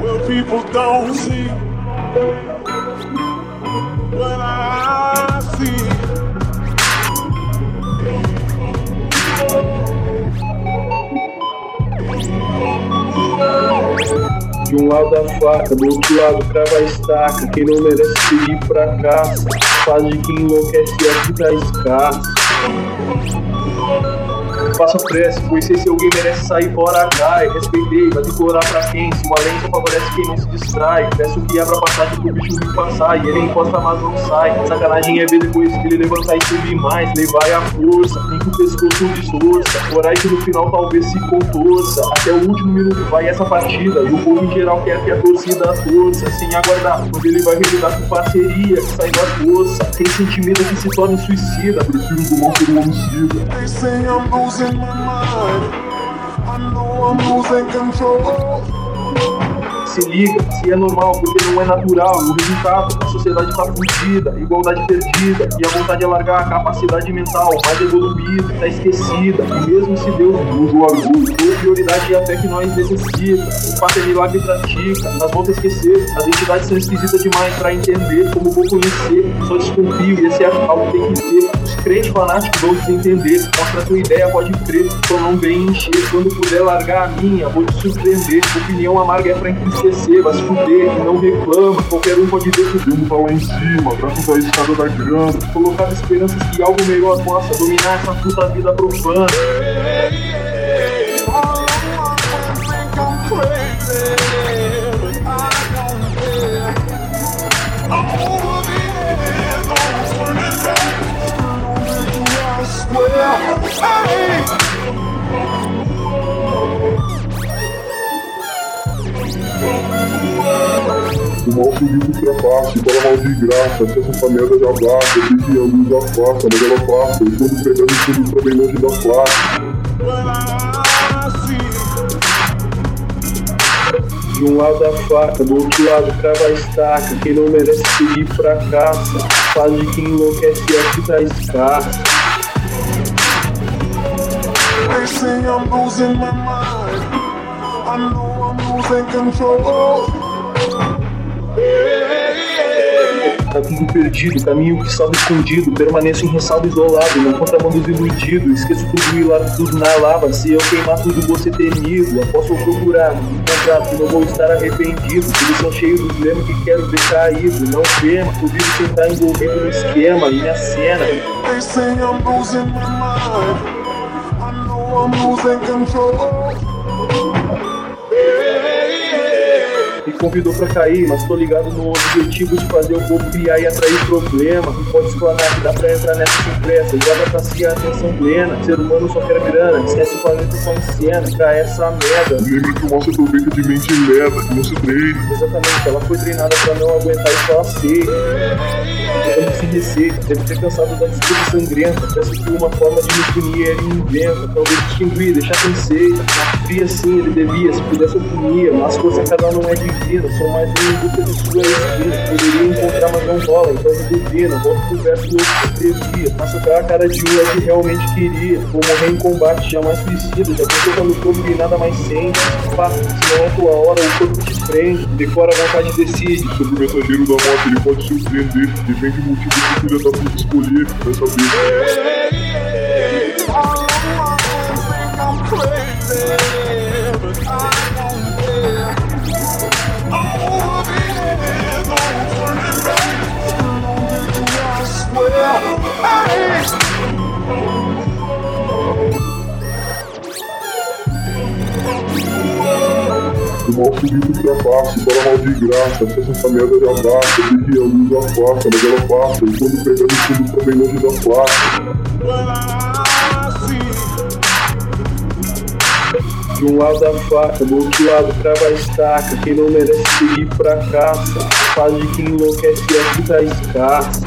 Well, people don't see what I see. De um lado a faca, do outro lado crava a estaca. Quem não merece seguir fracasso, faz de quem enlouquece a vida escassa. Faça prece, pois se alguém merece sair fora, cai. Respeitei, vai decorar pra quem? Se uma lei favorece quem não se distrai. Peço que abra passagem pro bicho vir passar. E ele encosta, mas não sai. Sacanagem é ver depois que ele levantar e subir mais. Levar a força, nem que o pescoço distorça. Orar que no final talvez se contorça. Até o último minuto vai essa partida. E o povo em geral quer que a torcida torça. Sem aguardar, quando ele vai revidar com parceria. Que sai da força. Quem sente medo que se torne suicida. Prefiro tomar por um homicida. They say I'm losing my mind. I know I'm losing control. Se liga, se é normal, porque não é natural. O resultado, a sociedade tá fudida, igualdade perdida, e a vontade é largar a capacidade mental mais evoluída, tá esquecida. E mesmo se Deus usa o orgulho, sua prioridade é a fé que nós necessita. O fato é milagre e pratica, nós vamos esquecer. As entidades são esquisitas demais pra entender, como vou conhecer. Só desconfio, e esse é algo que tem que ter. Os crentes fanáticos vão desentender. Mostra a tua ideia, pode crer, só não vem encher. Quando puder largar a minha, vou te surpreender. Opinião amarga é pra entristecer, vai se fuder e não reclama. Qualquer um pode o Deus tá lá em cima, cruzar a escada da grana. Colocar esperanças que algo melhor possa dominar essa puta vida profana. All of my O mal subiu do trapace, para mal de graça, se essa merda já basta, eu sei que a luz afasta, mas ela passa, e quando pegando tudo pra bem longe da placa. De um lado a faca, do outro lado crava a estaca. Quem não merece seguir fracassa, faz de quem enlouquece a vida escassa. They say I'm losing my mind. I know I'm losing control. Tá tudo perdido, caminho que salva escondido. Permaneço em ressalvo isolado, não contrabandos iludido. Esqueço tudo e largo tudo na lava. Se eu queimar tudo, você temido. Após eu procurar, encontrar, não vou estar arrependido. Eles são cheios dos lemas que quero ver caído. Não tema, tu vive sem estar envolvido no esquema. Minha cena. I'm losing control. Me convidou pra cair, mas tô ligado no objetivo de fazer o povo criar e atrair problema. Não pode explanar que dá pra entrar nessa pressa. Joga pra si a atenção plena. Ser humano só quer grana, esquece o planeta só em cena. Pra essa merda. Lembre que o se aproveita de mente leva, que não se treine. Exatamente, ela foi treinada pra não aguentar e aceita. Tentando se receita, deve ter cansado da disputa sangrenta. Pensa que uma forma de me punir ele inventa. Talvez distinguir, deixar quem seita. Fria sim, ele devia, se pudesse eu punia. Mas força cada um não é divina. Sou mais um busca de sua esquina. Poderia encontrar, mas não rola, então me duvida. Volto pro verso que eu escrevia. Machucar a cara de um é que realmente queria. Vou morrer em combate, jamais suicida. Já pensou quando o corpo e nada mais sente. Pá, se não é tua hora, o corpo te prende. Decora a vontade e decide. Sobre o mensageiro da morte, ele pode surpreender. Depende do motivo que filho da puta escolher. Think I'm crazy, Mal subiu do trapace, para mal de graça, se essa merda já basta, eu que a luz afasta, mas ela passa, e quando pegando tudo pra bem longe da placa. De um lado a faca, do outro lado crava a estaca. Quem não merece seguir fracassa, faz de quem enlouquece a vida escassa.